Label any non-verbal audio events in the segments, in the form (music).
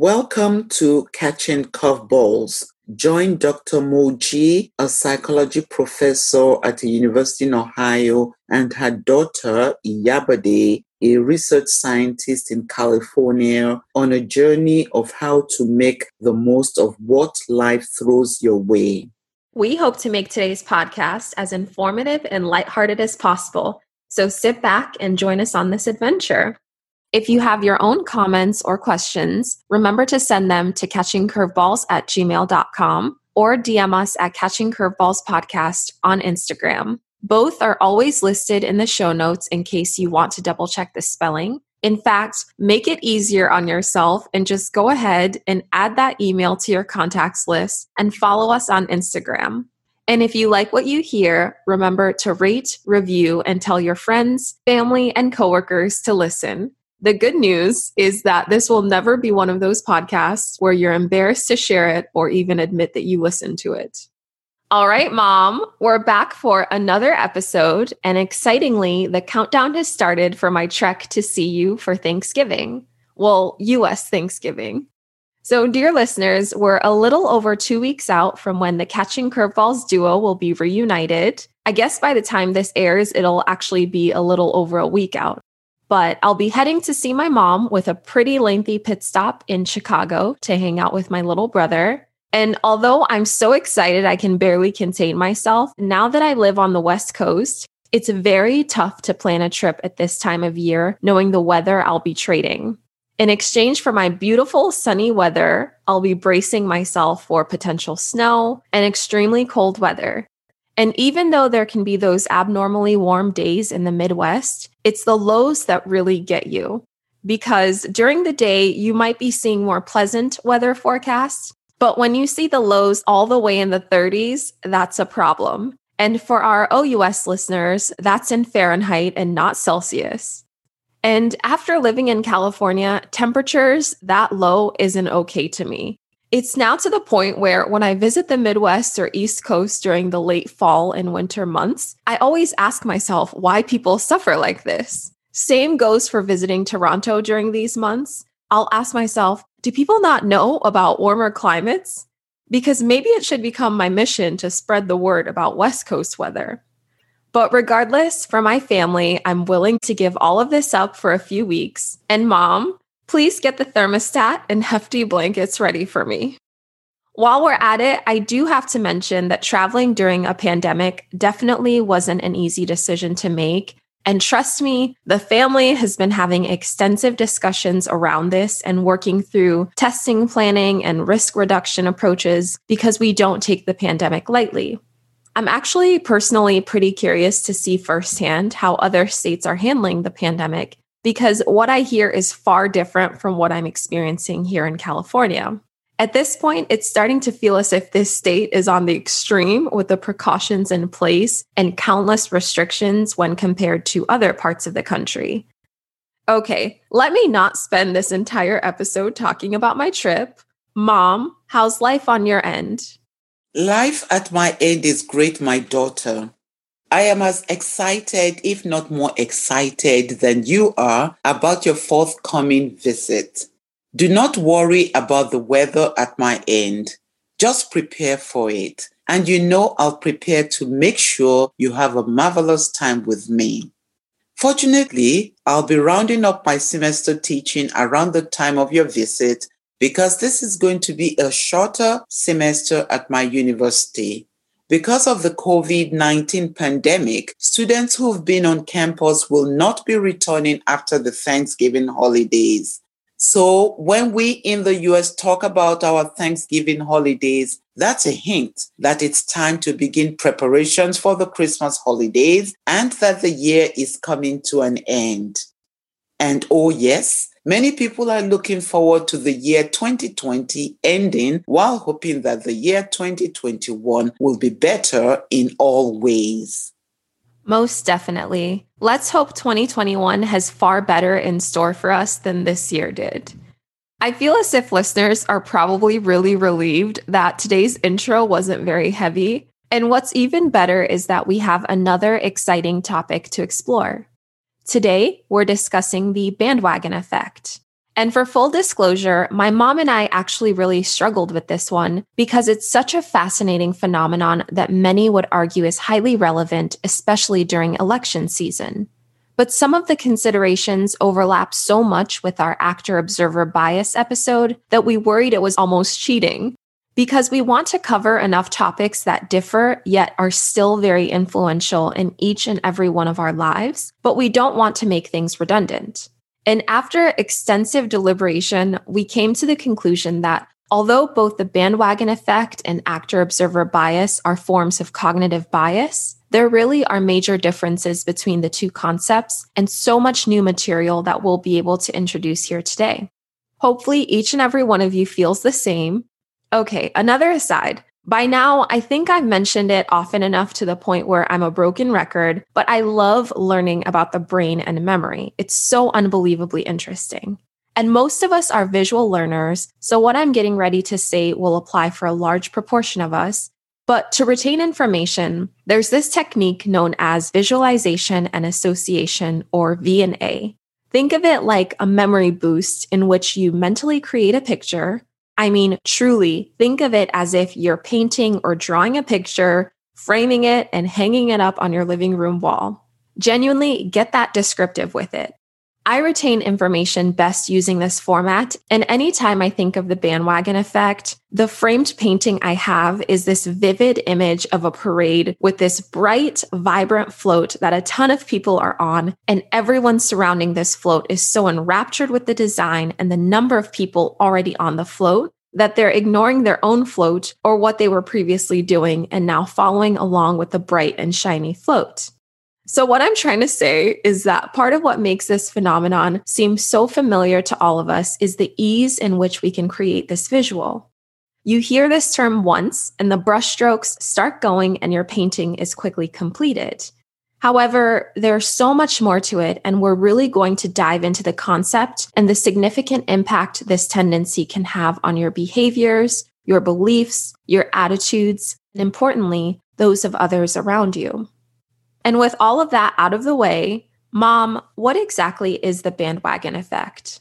Welcome to Catching Curveballs. Join Dr. Moji, a psychology professor at the University in Ohio, and her daughter, Iyabade, a research scientist in California, on a journey of how to make the most of what life throws your way. We hope to make today's podcast as informative and lighthearted as possible. So sit back and join us on this adventure. If you have your own comments or questions, remember to send them to catchingcurveballs at gmail.com or DM us at Catching Curveballs Podcast on Instagram. Both are always listed in the show notes in case you want to double check the spelling. In fact, make it easier on yourself and just go ahead and add that email to your contacts list and follow us on Instagram. And if you like what you hear, remember to rate, review, and tell your friends, family, and coworkers to listen. The good news is that this will never be one of those podcasts where you're embarrassed to share it or even admit that you listened to it. All right, mom, we're back for another episode. And excitingly, the countdown has started for my trek to see you for Thanksgiving. Well, US Thanksgiving. So, dear listeners, we're a little over two weeks out from when the Catching Curveballs duo will be reunited. I guess by the time this airs, it'll actually be a little over a week out but I'll be heading to see my mom with a pretty lengthy pit stop in Chicago to hang out with my little brother. And although I'm so excited I can barely contain myself, now that I live on the West Coast, it's very tough to plan a trip at this time of year, knowing the weather I'll be trading. In exchange for my beautiful sunny weather, I'll be bracing myself for potential snow and extremely cold weather. And even though there can be those abnormally warm days in the Midwest, it's the lows that really get you. Because during the day, you might be seeing more pleasant weather forecasts. But when you see the lows all the way in the 30s, that's a problem. And for our OUS listeners, that's in Fahrenheit and not Celsius. And after living in California, temperatures that low isn't okay to me. It's now to the point where when I visit the Midwest or East Coast during the late fall and winter months, I always ask myself why people suffer like this. Same goes for visiting Toronto during these months. I'll ask myself, do people not know about warmer climates? Because maybe it should become my mission to spread the word about West Coast weather. But regardless, for my family, I'm willing to give all of this up for a few weeks. And mom, Please get the thermostat and hefty blankets ready for me. While we're at it, I do have to mention that traveling during a pandemic definitely wasn't an easy decision to make. And trust me, the family has been having extensive discussions around this and working through testing planning and risk reduction approaches because we don't take the pandemic lightly. I'm actually personally pretty curious to see firsthand how other states are handling the pandemic because what I hear is far different from what I'm experiencing here in California. At this point, it's starting to feel as if this state is on the extreme with the precautions in place and countless restrictions when compared to other parts of the country. Okay, let me not spend this entire episode talking about my trip. Mom, how's life on your end? Life at my end is great, my daughter. I am as excited, if not more excited than you are about your forthcoming visit. Do not worry about the weather at my end. Just prepare for it. And you know I'll prepare to make sure you have a marvelous time with me. Fortunately, I'll be rounding up my semester teaching around the time of your visit because this is going to be a shorter semester at my university. Because of the COVID 19 pandemic, students who've been on campus will not be returning after the Thanksgiving holidays. So, when we in the US talk about our Thanksgiving holidays, that's a hint that it's time to begin preparations for the Christmas holidays and that the year is coming to an end. And oh, yes, Many people are looking forward to the year 2020 ending while hoping that the year 2021 will be better in all ways. Most definitely. Let's hope 2021 has far better in store for us than this year did. I feel as if listeners are probably really relieved that today's intro wasn't very heavy. And what's even better is that we have another exciting topic to explore. Today, we're discussing the bandwagon effect. And for full disclosure, my mom and I actually really struggled with this one because it's such a fascinating phenomenon that many would argue is highly relevant, especially during election season. But some of the considerations overlap so much with our actor observer bias episode that we worried it was almost cheating. Because we want to cover enough topics that differ yet are still very influential in each and every one of our lives, but we don't want to make things redundant. And after extensive deliberation, we came to the conclusion that although both the bandwagon effect and actor observer bias are forms of cognitive bias, there really are major differences between the two concepts and so much new material that we'll be able to introduce here today. Hopefully, each and every one of you feels the same. Okay, another aside. By now, I think I've mentioned it often enough to the point where I'm a broken record, but I love learning about the brain and memory. It's so unbelievably interesting. And most of us are visual learners, so what I'm getting ready to say will apply for a large proportion of us. But to retain information, there's this technique known as visualization and association, or V&A. Think of it like a memory boost in which you mentally create a picture, I mean, truly think of it as if you're painting or drawing a picture, framing it, and hanging it up on your living room wall. Genuinely get that descriptive with it. I retain information best using this format, and anytime I think of the bandwagon effect, the framed painting I have is this vivid image of a parade with this bright, vibrant float that a ton of people are on, and everyone surrounding this float is so enraptured with the design and the number of people already on the float that they're ignoring their own float or what they were previously doing and now following along with the bright and shiny float. So, what I'm trying to say is that part of what makes this phenomenon seem so familiar to all of us is the ease in which we can create this visual. You hear this term once, and the brushstrokes start going, and your painting is quickly completed. However, there's so much more to it, and we're really going to dive into the concept and the significant impact this tendency can have on your behaviors, your beliefs, your attitudes, and importantly, those of others around you. And with all of that out of the way, Mom, what exactly is the bandwagon effect?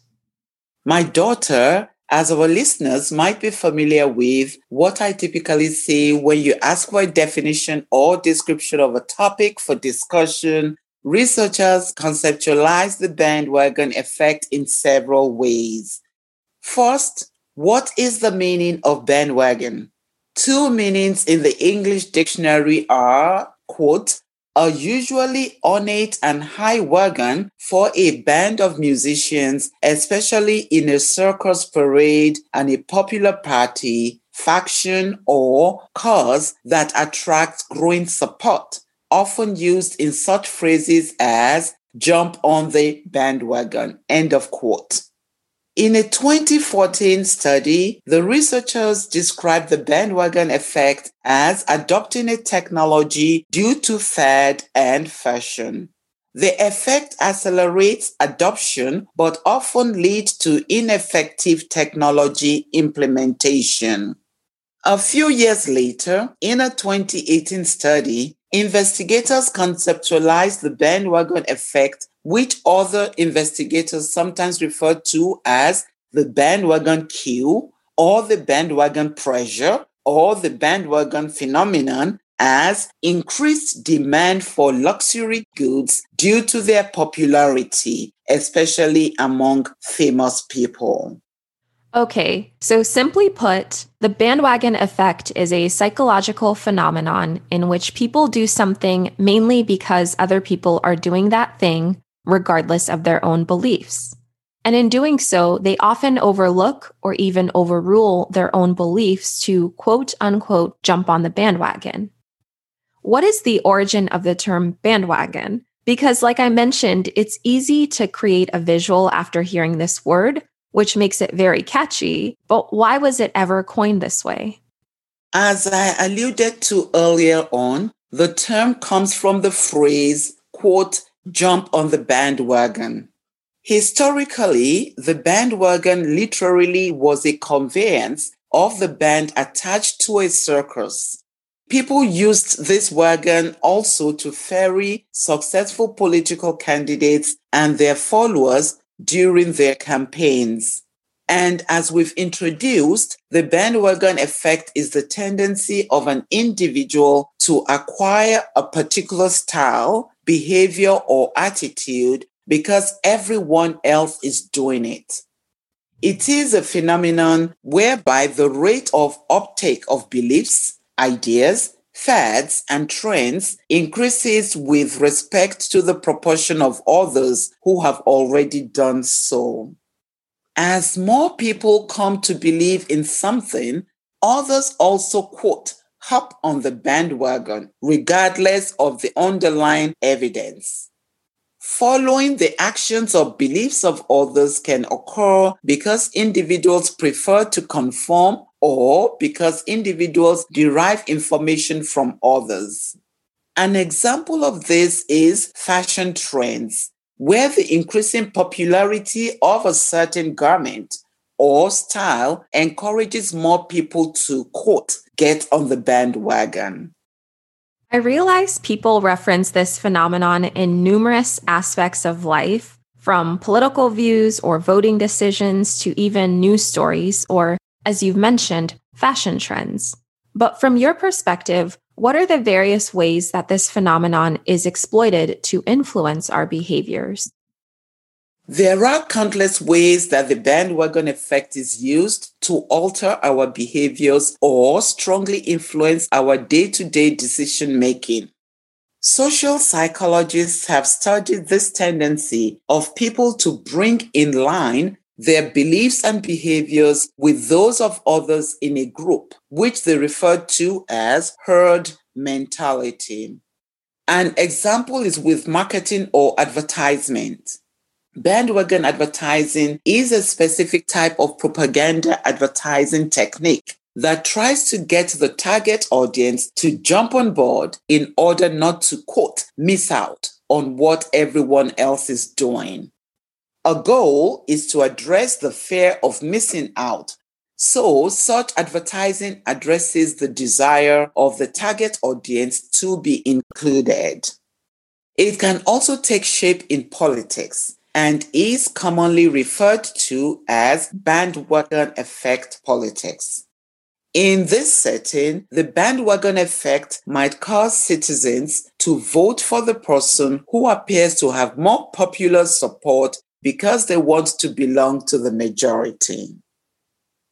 My daughter, as our listeners might be familiar with, what I typically say when you ask for a definition or description of a topic for discussion, researchers conceptualize the bandwagon effect in several ways. First, what is the meaning of bandwagon? Two meanings in the English dictionary are, quote, a usually ornate and high wagon for a band of musicians, especially in a circus parade and a popular party, faction, or cause that attracts growing support, often used in such phrases as jump on the bandwagon. End of quote. In a 2014 study, the researchers described the bandwagon effect as adopting a technology due to fad and fashion. The effect accelerates adoption but often leads to ineffective technology implementation. A few years later, in a 2018 study, investigators conceptualized the bandwagon effect which other investigators sometimes refer to as the bandwagon cue or the bandwagon pressure or the bandwagon phenomenon as increased demand for luxury goods due to their popularity, especially among famous people. Okay, so simply put, the bandwagon effect is a psychological phenomenon in which people do something mainly because other people are doing that thing regardless of their own beliefs. And in doing so, they often overlook or even overrule their own beliefs to quote unquote jump on the bandwagon. What is the origin of the term bandwagon? Because, like I mentioned, it's easy to create a visual after hearing this word, which makes it very catchy. But why was it ever coined this way? As I alluded to earlier on, the term comes from the phrase, quote, jump on the bandwagon. Historically, the bandwagon literally was a conveyance of the band attached to a circus. People used this wagon also to ferry successful political candidates and their followers during their campaigns. And as we've introduced, the bandwagon effect is the tendency of an individual to acquire a particular style, behavior, or attitude because everyone else is doing it. It is a phenomenon whereby the rate of uptake of beliefs, ideas, fads, and trends increases with respect to the proportion of others who have already done so. As more people come to believe in something, others also quote hop on the bandwagon, regardless of the underlying evidence. Following the actions or beliefs of others can occur because individuals prefer to conform or because individuals derive information from others. An example of this is fashion trends, where the increasing popularity of a certain garment or style encourages more people to, quote, get on the bandwagon. I realize people reference this phenomenon in numerous aspects of life, from political views or voting decisions to even news stories or, as you've mentioned, fashion trends. But from your perspective, what are the various ways that this phenomenon is exploited to influence our behaviors? There are countless ways that the bandwagon effect is used to alter our behaviors or strongly influence our day to day decision making. Social psychologists have studied this tendency of people to bring in line their beliefs and behaviors with those of others in a group, which they refer to as herd mentality. An example is with marketing or advertisement. Bandwagon advertising is a specific type of propaganda advertising technique that tries to get the target audience to jump on board in order not to, quote, miss out on what everyone else is doing. A goal is to address the fear of missing out. So, such advertising addresses the desire of the target audience to be included. It can also take shape in politics and is commonly referred to as bandwagon effect politics. In this setting, the bandwagon effect might cause citizens to vote for the person who appears to have more popular support because they want to belong to the majority.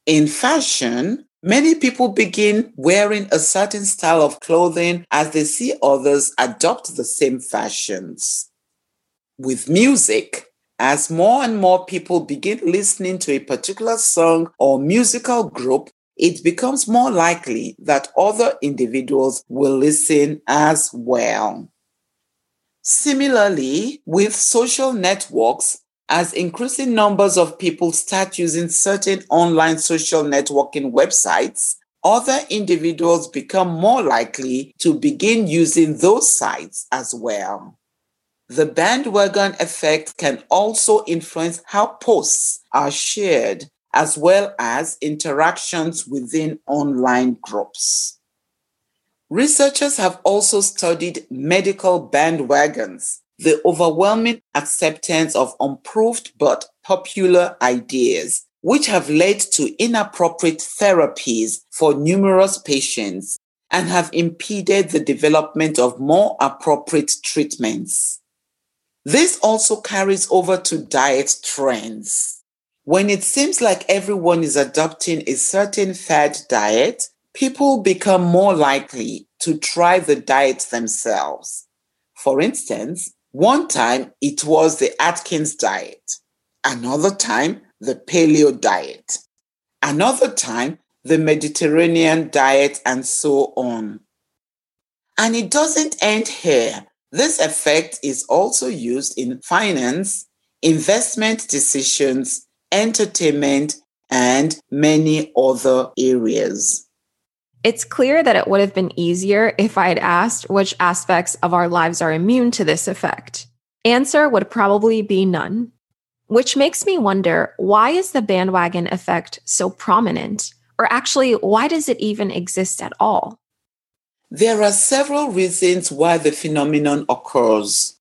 In fashion, many people begin wearing a certain style of clothing as they see others adopt the same fashions. With music, as more and more people begin listening to a particular song or musical group, it becomes more likely that other individuals will listen as well. Similarly, with social networks, as increasing numbers of people start using certain online social networking websites, other individuals become more likely to begin using those sites as well. The bandwagon effect can also influence how posts are shared as well as interactions within online groups. Researchers have also studied medical bandwagons, the overwhelming acceptance of unproved but popular ideas, which have led to inappropriate therapies for numerous patients and have impeded the development of more appropriate treatments. This also carries over to diet trends. When it seems like everyone is adopting a certain fad diet, people become more likely to try the diet themselves. For instance, one time it was the Atkins diet, another time the paleo diet, another time the Mediterranean diet, and so on. And it doesn't end here. This effect is also used in finance, investment decisions, entertainment, and many other areas. It's clear that it would have been easier if I had asked which aspects of our lives are immune to this effect. Answer would probably be none. Which makes me wonder why is the bandwagon effect so prominent? Or actually, why does it even exist at all? There are several reasons why the phenomenon occurs.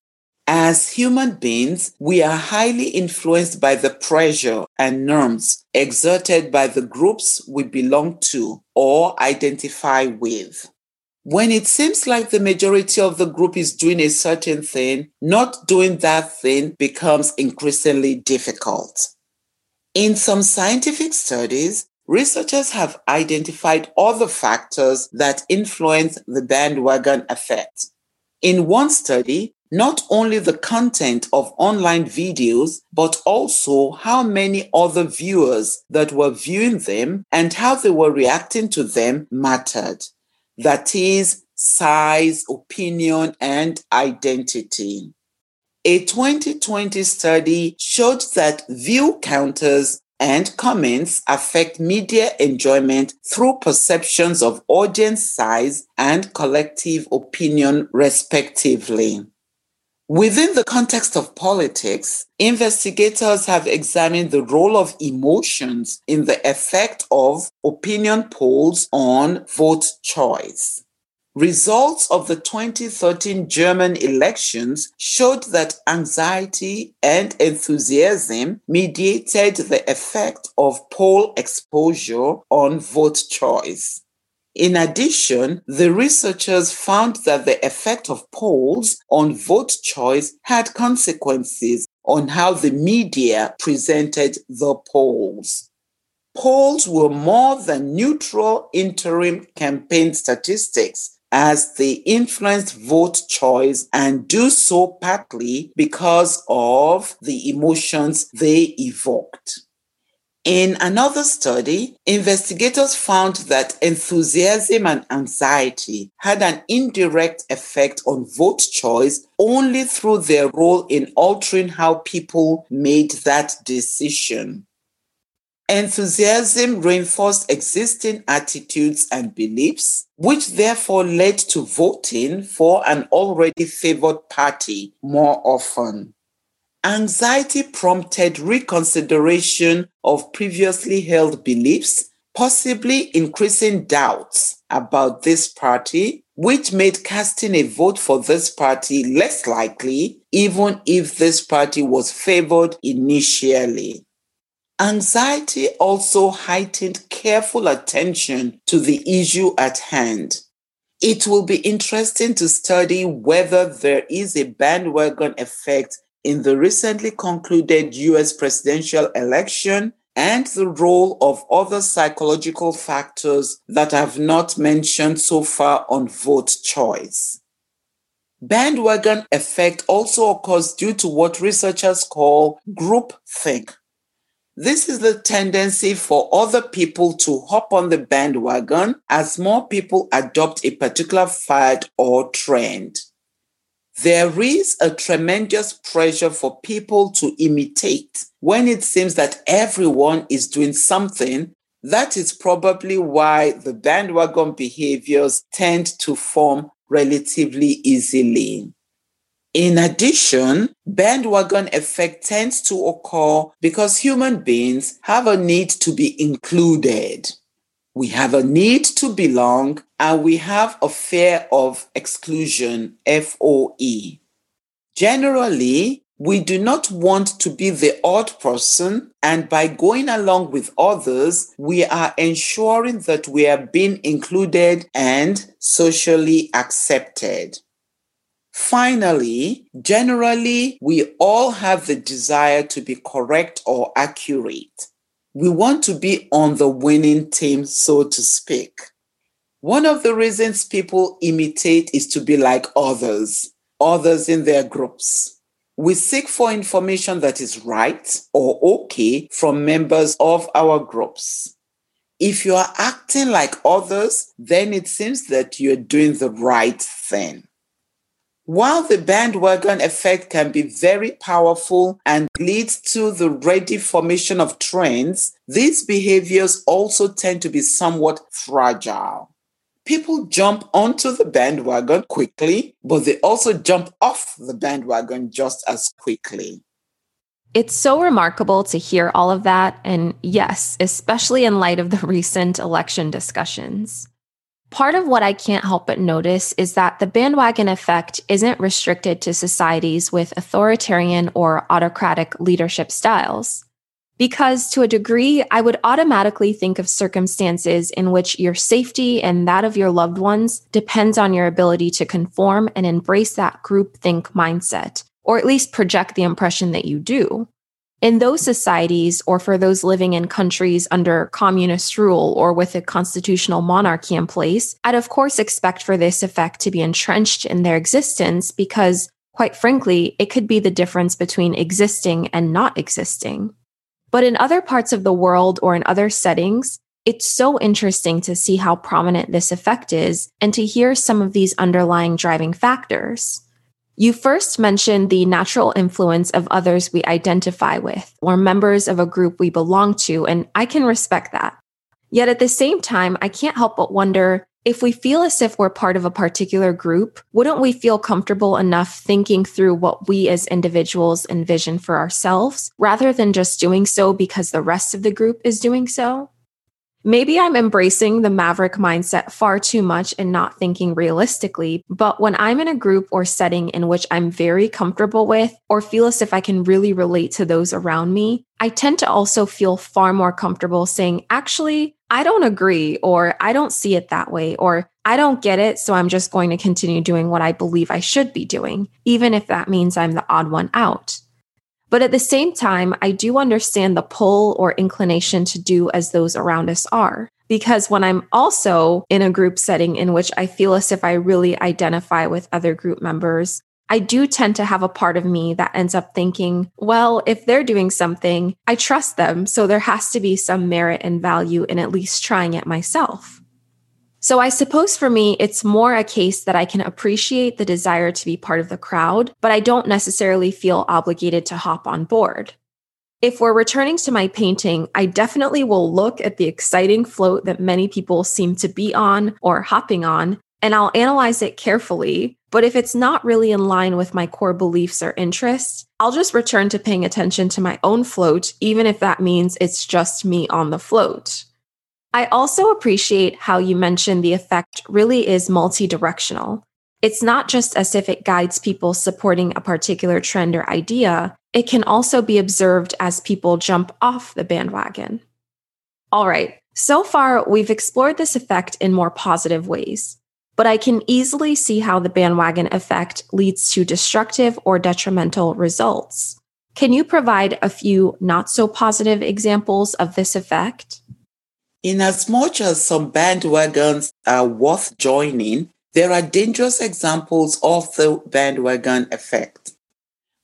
As human beings, we are highly influenced by the pressure and norms exerted by the groups we belong to or identify with. When it seems like the majority of the group is doing a certain thing, not doing that thing becomes increasingly difficult. In some scientific studies, researchers have identified other factors that influence the bandwagon effect. In one study, not only the content of online videos, but also how many other viewers that were viewing them and how they were reacting to them mattered. That is, size, opinion, and identity. A 2020 study showed that view counters and comments affect media enjoyment through perceptions of audience size and collective opinion, respectively. Within the context of politics, investigators have examined the role of emotions in the effect of opinion polls on vote choice. Results of the 2013 German elections showed that anxiety and enthusiasm mediated the effect of poll exposure on vote choice. In addition, the researchers found that the effect of polls on vote choice had consequences on how the media presented the polls. Polls were more than neutral interim campaign statistics as they influenced vote choice and do so partly because of the emotions they evoked. In another study, investigators found that enthusiasm and anxiety had an indirect effect on vote choice only through their role in altering how people made that decision. Enthusiasm reinforced existing attitudes and beliefs, which therefore led to voting for an already favored party more often. Anxiety prompted reconsideration of previously held beliefs, possibly increasing doubts about this party, which made casting a vote for this party less likely, even if this party was favored initially. Anxiety also heightened careful attention to the issue at hand. It will be interesting to study whether there is a bandwagon effect in the recently concluded US presidential election and the role of other psychological factors that I've not mentioned so far on vote choice. Bandwagon effect also occurs due to what researchers call group think. This is the tendency for other people to hop on the bandwagon as more people adopt a particular fad or trend. There is a tremendous pressure for people to imitate when it seems that everyone is doing something. That is probably why the bandwagon behaviors tend to form relatively easily. In addition, bandwagon effect tends to occur because human beings have a need to be included. We have a need to belong and we have a fear of exclusion, FOE. Generally, we do not want to be the odd person, and by going along with others, we are ensuring that we are being included and socially accepted. Finally, generally, we all have the desire to be correct or accurate we want to be on the winning team, so to speak. One of the reasons people imitate is to be like others, others in their groups. We seek for information that is right or okay from members of our groups. If you are acting like others, then it seems that you're doing the right thing. While the bandwagon effect can be very powerful and leads to the ready formation of trends, these behaviors also tend to be somewhat fragile. People jump onto the bandwagon quickly, but they also jump off the bandwagon just as quickly. It's so remarkable to hear all of that. And yes, especially in light of the (laughs) recent election discussions. Part of what I can't help but notice is that the bandwagon effect isn't restricted to societies with authoritarian or autocratic leadership styles. Because to a degree, I would automatically think of circumstances in which your safety and that of your loved ones depends on your ability to conform and embrace that groupthink mindset, or at least project the impression that you do. In those societies, or for those living in countries under communist rule or with a constitutional monarchy in place, I'd of course expect for this effect to be entrenched in their existence because, quite frankly, it could be the difference between existing and not existing. But in other parts of the world or in other settings, it's so interesting to see how prominent this effect is and to hear some of these underlying driving factors. You first mentioned the natural influence of others we identify with or members of a group we belong to, and I can respect that. Yet at the same time, I can't help but wonder if we feel as if we're part of a particular group, wouldn't we feel comfortable enough thinking through what we as individuals envision for ourselves rather than just doing so because the rest of the group is doing so? Maybe I'm embracing the maverick mindset far too much and not thinking realistically, but when I'm in a group or setting in which I'm very comfortable with or feel as if I can really relate to those around me, I tend to also feel far more comfortable saying, actually, I don't agree, or I don't see it that way, or I don't get it, so I'm just going to continue doing what I believe I should be doing, even if that means I'm the odd one out. But at the same time, I do understand the pull or inclination to do as those around us are. Because when I'm also in a group setting in which I feel as if I really identify with other group members, I do tend to have a part of me that ends up thinking, well, if they're doing something, I trust them. So there has to be some merit and value in at least trying it myself. So I suppose for me, it's more a case that I can appreciate the desire to be part of the crowd, but I don't necessarily feel obligated to hop on board. If we're returning to my painting, I definitely will look at the exciting float that many people seem to be on or hopping on, and I'll analyze it carefully. But if it's not really in line with my core beliefs or interests, I'll just return to paying attention to my own float, even if that means it's just me on the float. I also appreciate how you mentioned the effect really is multi-directional. It's not just as if it guides people supporting a particular trend or idea, it can also be observed as people jump off the bandwagon. All right, so far we've explored this effect in more positive ways, but I can easily see how the bandwagon effect leads to destructive or detrimental results. Can you provide a few not so positive examples of this effect? Inasmuch as some bandwagons are worth joining, there are dangerous examples of the bandwagon effect.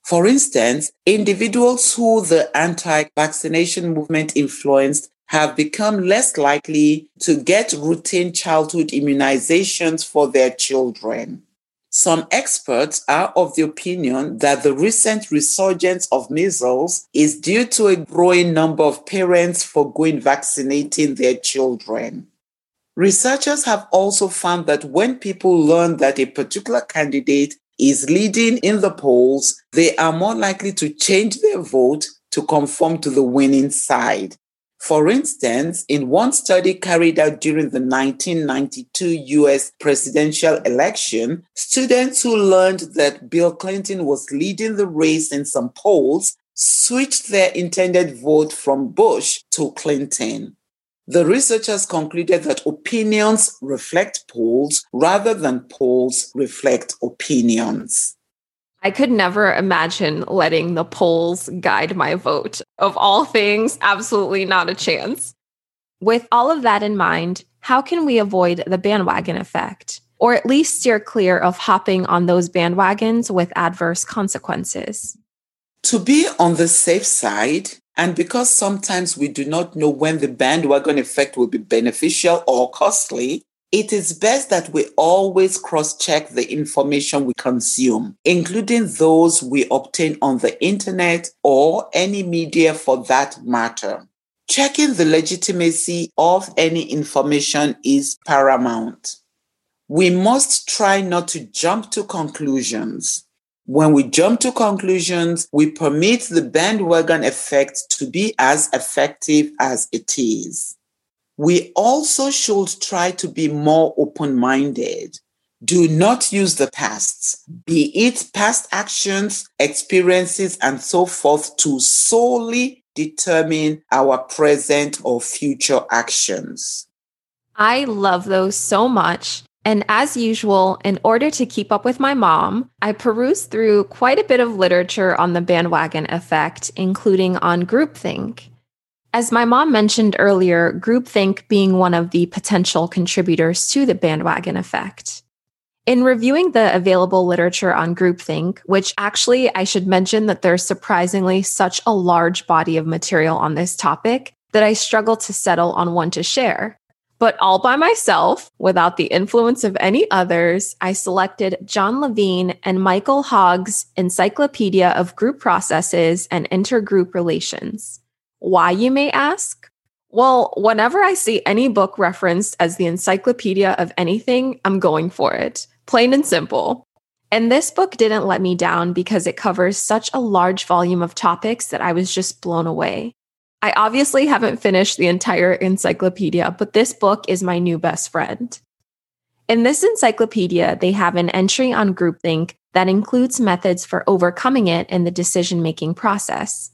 For instance, individuals who the anti vaccination movement influenced have become less likely to get routine childhood immunizations for their children. Some experts are of the opinion that the recent resurgence of measles is due to a growing number of parents forgoing vaccinating their children. Researchers have also found that when people learn that a particular candidate is leading in the polls, they are more likely to change their vote to conform to the winning side. For instance, in one study carried out during the 1992 US presidential election, students who learned that Bill Clinton was leading the race in some polls switched their intended vote from Bush to Clinton. The researchers concluded that opinions reflect polls rather than polls reflect opinions. I could never imagine letting the polls guide my vote. Of all things, absolutely not a chance. With all of that in mind, how can we avoid the bandwagon effect? Or at least steer clear of hopping on those bandwagons with adverse consequences? To be on the safe side, and because sometimes we do not know when the bandwagon effect will be beneficial or costly, it is best that we always cross check the information we consume, including those we obtain on the internet or any media for that matter. Checking the legitimacy of any information is paramount. We must try not to jump to conclusions. When we jump to conclusions, we permit the bandwagon effect to be as effective as it is. We also should try to be more open minded. Do not use the past, be it past actions, experiences, and so forth, to solely determine our present or future actions. I love those so much. And as usual, in order to keep up with my mom, I perused through quite a bit of literature on the bandwagon effect, including on groupthink. As my mom mentioned earlier, groupthink being one of the potential contributors to the bandwagon effect. In reviewing the available literature on groupthink, which actually I should mention that there's surprisingly such a large body of material on this topic that I struggle to settle on one to share. But all by myself, without the influence of any others, I selected John Levine and Michael Hogg's Encyclopedia of Group Processes and Intergroup Relations. Why, you may ask? Well, whenever I see any book referenced as the encyclopedia of anything, I'm going for it. Plain and simple. And this book didn't let me down because it covers such a large volume of topics that I was just blown away. I obviously haven't finished the entire encyclopedia, but this book is my new best friend. In this encyclopedia, they have an entry on groupthink that includes methods for overcoming it in the decision making process.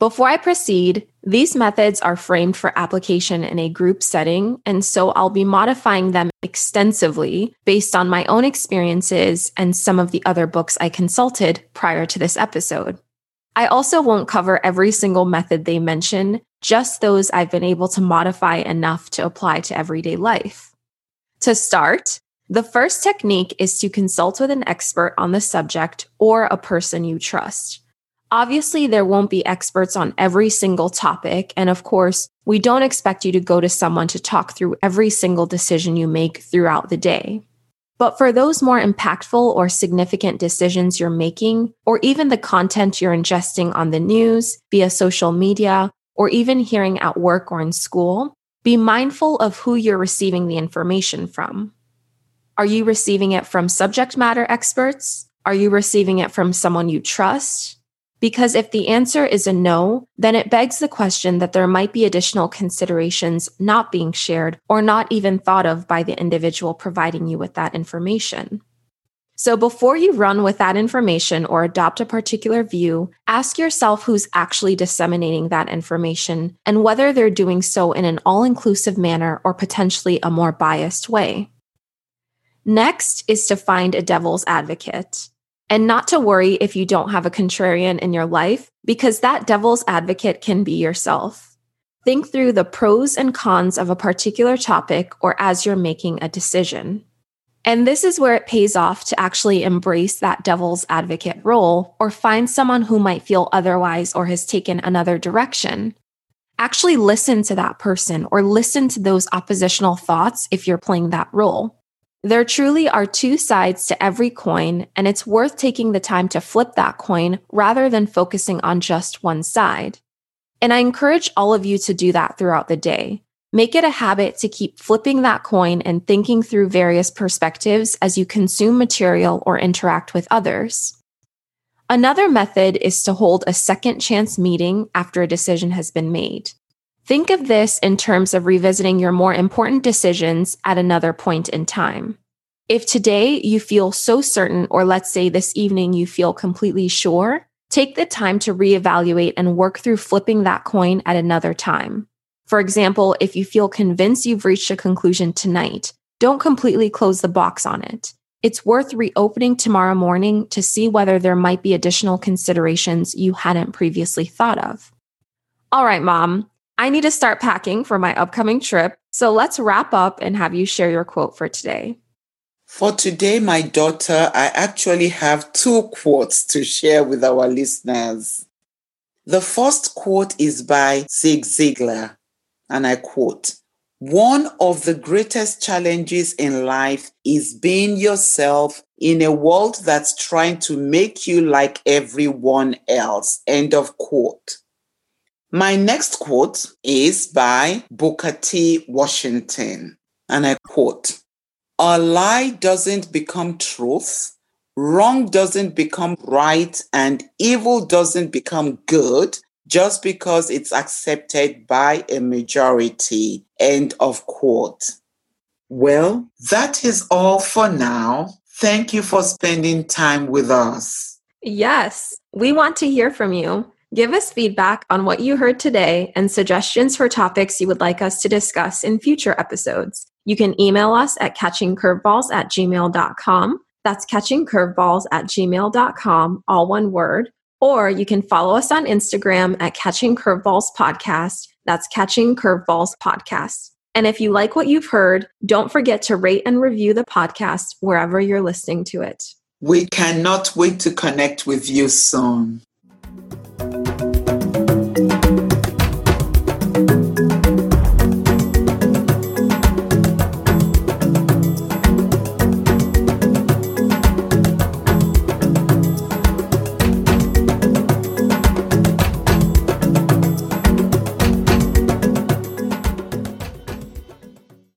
Before I proceed, these methods are framed for application in a group setting, and so I'll be modifying them extensively based on my own experiences and some of the other books I consulted prior to this episode. I also won't cover every single method they mention, just those I've been able to modify enough to apply to everyday life. To start, the first technique is to consult with an expert on the subject or a person you trust. Obviously, there won't be experts on every single topic. And of course, we don't expect you to go to someone to talk through every single decision you make throughout the day. But for those more impactful or significant decisions you're making, or even the content you're ingesting on the news, via social media, or even hearing at work or in school, be mindful of who you're receiving the information from. Are you receiving it from subject matter experts? Are you receiving it from someone you trust? Because if the answer is a no, then it begs the question that there might be additional considerations not being shared or not even thought of by the individual providing you with that information. So before you run with that information or adopt a particular view, ask yourself who's actually disseminating that information and whether they're doing so in an all inclusive manner or potentially a more biased way. Next is to find a devil's advocate and not to worry if you don't have a contrarian in your life, because that devil's advocate can be yourself. Think through the pros and cons of a particular topic or as you're making a decision. And this is where it pays off to actually embrace that devil's advocate role or find someone who might feel otherwise or has taken another direction. Actually listen to that person or listen to those oppositional thoughts if you're playing that role. There truly are two sides to every coin, and it's worth taking the time to flip that coin rather than focusing on just one side. And I encourage all of you to do that throughout the day. Make it a habit to keep flipping that coin and thinking through various perspectives as you consume material or interact with others. Another method is to hold a second chance meeting after a decision has been made. Think of this in terms of revisiting your more important decisions at another point in time. If today you feel so certain, or let's say this evening you feel completely sure, take the time to reevaluate and work through flipping that coin at another time. For example, if you feel convinced you've reached a conclusion tonight, don't completely close the box on it. It's worth reopening tomorrow morning to see whether there might be additional considerations you hadn't previously thought of. All right, mom, I need to start packing for my upcoming trip. So let's wrap up and have you share your quote for today. For today, my daughter, I actually have two quotes to share with our listeners. The first quote is by Zig Ziglar, and I quote One of the greatest challenges in life is being yourself in a world that's trying to make you like everyone else. End of quote. My next quote is by Booker T. Washington, and I quote A lie doesn't become truth, wrong doesn't become right, and evil doesn't become good just because it's accepted by a majority. End of quote. Well, that is all for now. Thank you for spending time with us. Yes, we want to hear from you. Give us feedback on what you heard today and suggestions for topics you would like us to discuss in future episodes. You can email us at catchingcurveballs at gmail.com. That's catchingcurveballs at gmail.com, all one word. Or you can follow us on Instagram at Catching Curveballs Podcast. That's Catching Curveballs Podcast. And if you like what you've heard, don't forget to rate and review the podcast wherever you're listening to it. We cannot wait to connect with you soon.